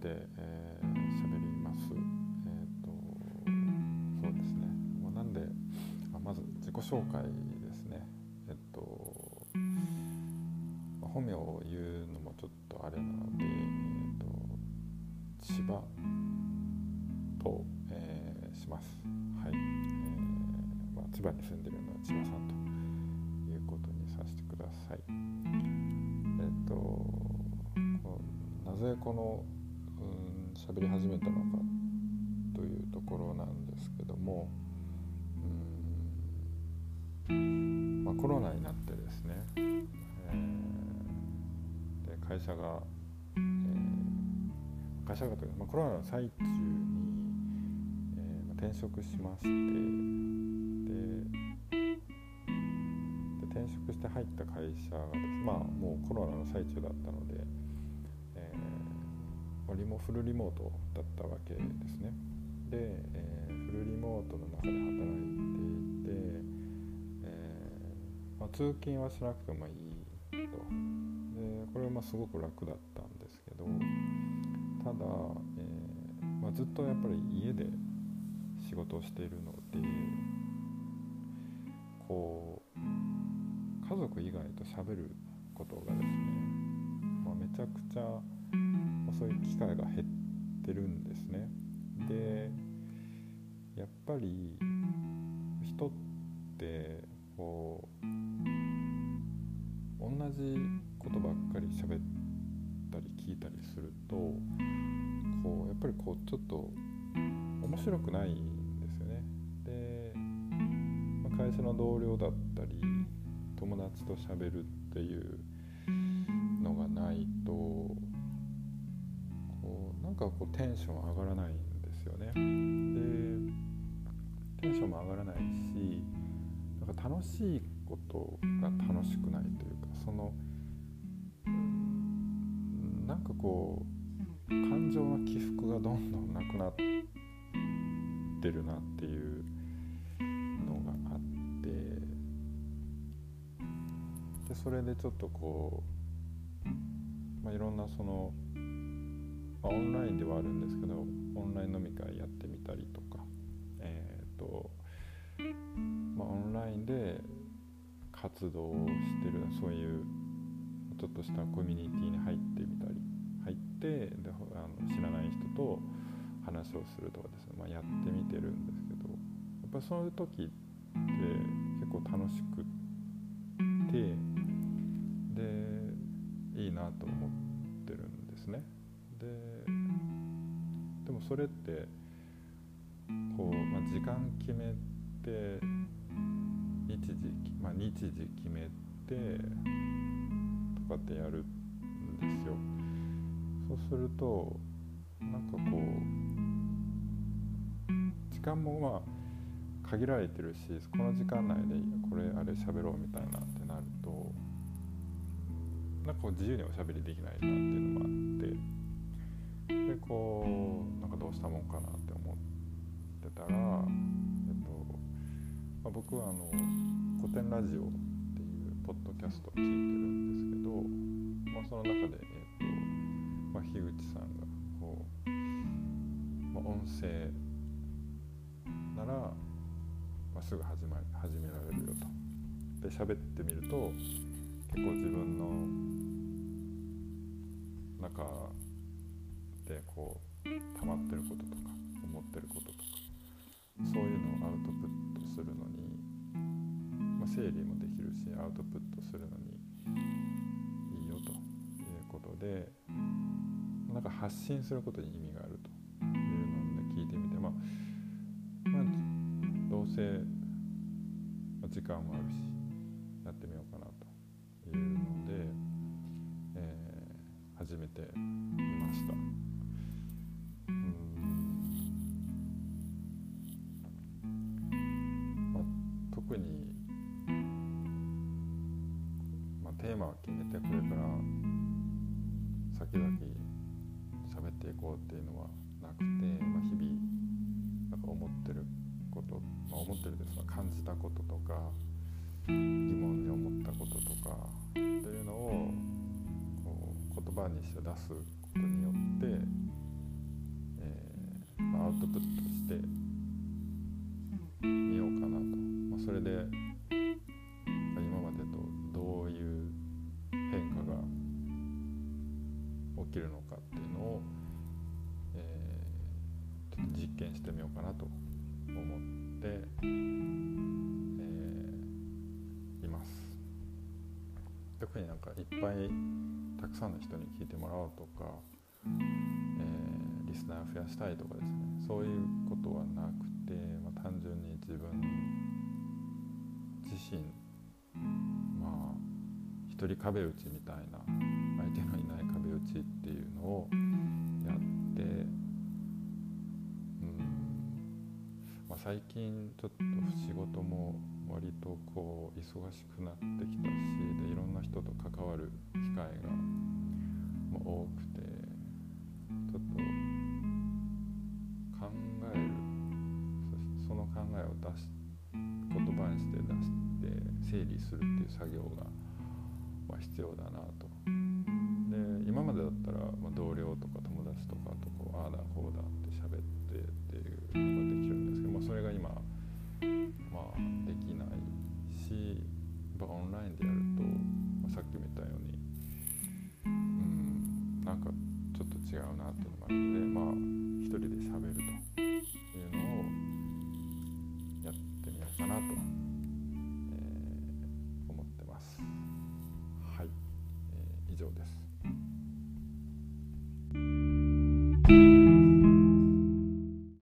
て喋、えー、ります。えっ、ー、とそうですね。まあなんであまず自己紹介ですね。えっ、ー、と、まあ、本名を言うのもちょっとあれなので、えっ、と千葉と、えします。はい。えまあ、千葉に住んでるのは千葉さんということにさせてください。えっ、となぜこの喋り始めたのかというところなんですけどもうん、まあ、コロナになってですね、えー、で会社が、えー、会社がというか、まあ、コロナの最中に、えーまあ、転職しましてでで転職して入った会社がですまあもうコロナの最中だったのでリモフルリモートだったわけですね。で、えー、フルリモートの中で働いていて、えーまあ、通勤はしなくてもいいとでこれはまあすごく楽だったんですけどただ、えーまあ、ずっとやっぱり家で仕事をしているのでこう家族以外と喋ることがですね、まあ、めちゃくちゃそういう機会が減ってるんですね。でやっぱり人ってこう同じことばっかり喋ったり聞いたりするとこうやっぱりこうちょっと面白くないんですよね。で、まあ、会社の同僚だったり友達と喋るっていうのがないとなんかこうテンション上がらないんですよね。でテンションも上がらないしなんか楽しいことが楽しくないというかそのなんかこう感情の起伏がどんどんなくなってるなっていうのがあってでそれでちょっとこう、まあ、いろんなそのまあ、オンラインではあるんですけどオンライン飲み会やってみたりとかえっ、ー、と、まあ、オンラインで活動をしてるそういうちょっとしたコミュニティに入ってみたり入ってであの知らない人と話をするとかですね、まあ、やってみてるんですけどやっぱそういう時って結構楽しくてでいいなと思ってるんですね。ででもそれってこう、まあ、時間決めて日時、まあ、日時決めてとかってやるんですよ。そうするとなんかこう時間もまあ限られてるしこの時間内でこれあれ喋ろうみたいなってなるとなんかこう自由におしゃべりできないなっていうのもあってでこうなんかどうしたもんかなって思ってたら、えっとまあ、僕はあの古典ラジオっていうポッドキャストを聞いてるんですけど、まあ、その中で、えっとまあ、樋口さんがこう、まあ、音声なら、まあ、すぐ始ま始められるよと。で喋ってみると結構自分の中でこう溜まってることとか思ってることとかそういうのをアウトプットするのに、まあ、整理もできるしアウトプットするのにいいよということでなんか発信することに意味があるというので聞いてみて、まあ、まあどうせ時間もあるしやってみようかなというので、えー、始めてみました。テーマを決めてこれから先々喋っていこうっていうのはなくて、まあ、日々なんか思ってること、まあ、思ってるですが感じたこととか疑問に思ったこととかっていうのをこう言葉にして出すことによってア、ウトプットして実験してみようかなと思って、えー、います。特になんかいっぱいたくさんの人に聞いてもらおうとか、えー、リスナーを増やしたいとかですねそういうことはなくて、まあ、単純に自分自身まあ一人壁打ちみたいな相手のいない壁打ちっていうのを最近ちょっと仕事も割とこう忙しくなってきたしでいろんな人と関わる機会が多くてちょっと考えるその考えを出し言葉にして出して整理するっていう作業が、必要だなと。で今までだったら、ま、同僚とか友達とかとこうああだこうだって喋ってっていうのができる、それが今、まあ、できないしやっぱオンラインでやると、まあ、さっきも言ったようにうんなんかちょっと違うなっていうのがあるのでまあ一人で喋るというのをやってみようかなと、えー、思ってます。はい、えー、以上です。